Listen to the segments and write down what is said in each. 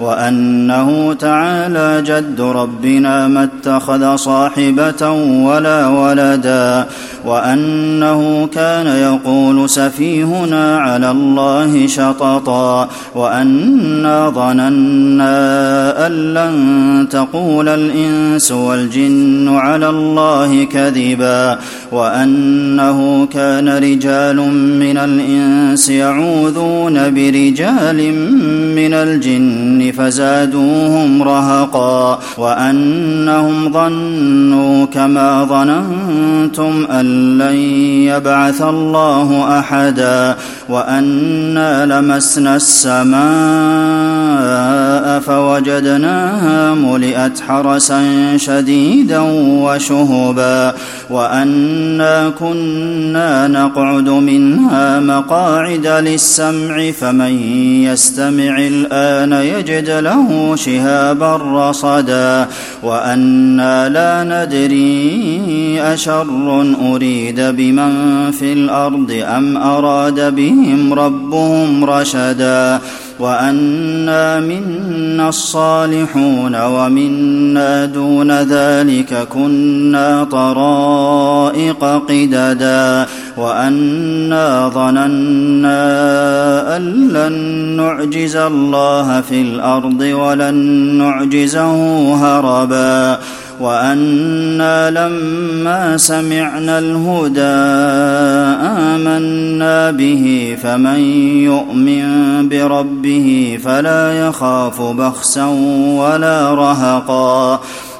وأنه تعالى جد ربنا ما اتخذ صاحبة ولا ولدا وأنه كان يقول سفيهنا على الله شططا وأنا ظننا أن لن تقول الإنس والجن على الله كذبا وأنه كان رجال من الإنس يعوذون برجال من الجن فزادوهم رهقا وأنهم ظنوا كما ظننتم أن لن يبعث الله أحدا وأنا لمسنا السماء فوجدناها ملئت حرسا شديدا وشهبا وأنا كنا نقعد منها مقاعد للسمع فمن يستمع الآن يجد يجد له شهابا رصدا وأنا لا ندري أشر أريد بمن في الأرض أم أراد بهم ربهم رشدا وأنا منا الصالحون ومنا دون ذلك كنا طرائق قددا وأنا ظننا أن لن نعجز الله في الأرض ولن نعجزه هربا وأنا لما سمعنا الهدى آمنا به فمن يؤمن بربه فلا يخاف بخسا ولا رهقا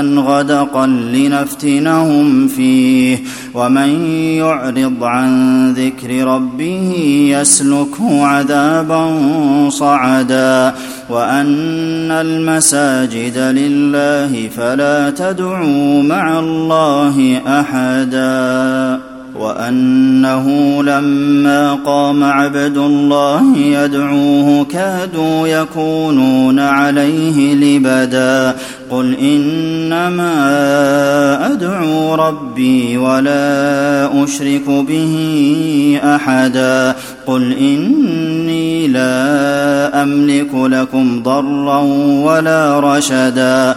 غدقا لنفتنهم فيه. ومن يعرض عن ذكر ربه يسلكه عذابا صعدا. وأن المساجد لله فلا تدعوا مع الله أحدا. وأنه لما قام عبد الله يدعوه كادوا يكونون عليه لبدا. قل إنما أدعو ربي ولا أشرك به أحدا. قل إني لا أملك لكم ضرا ولا رشدا.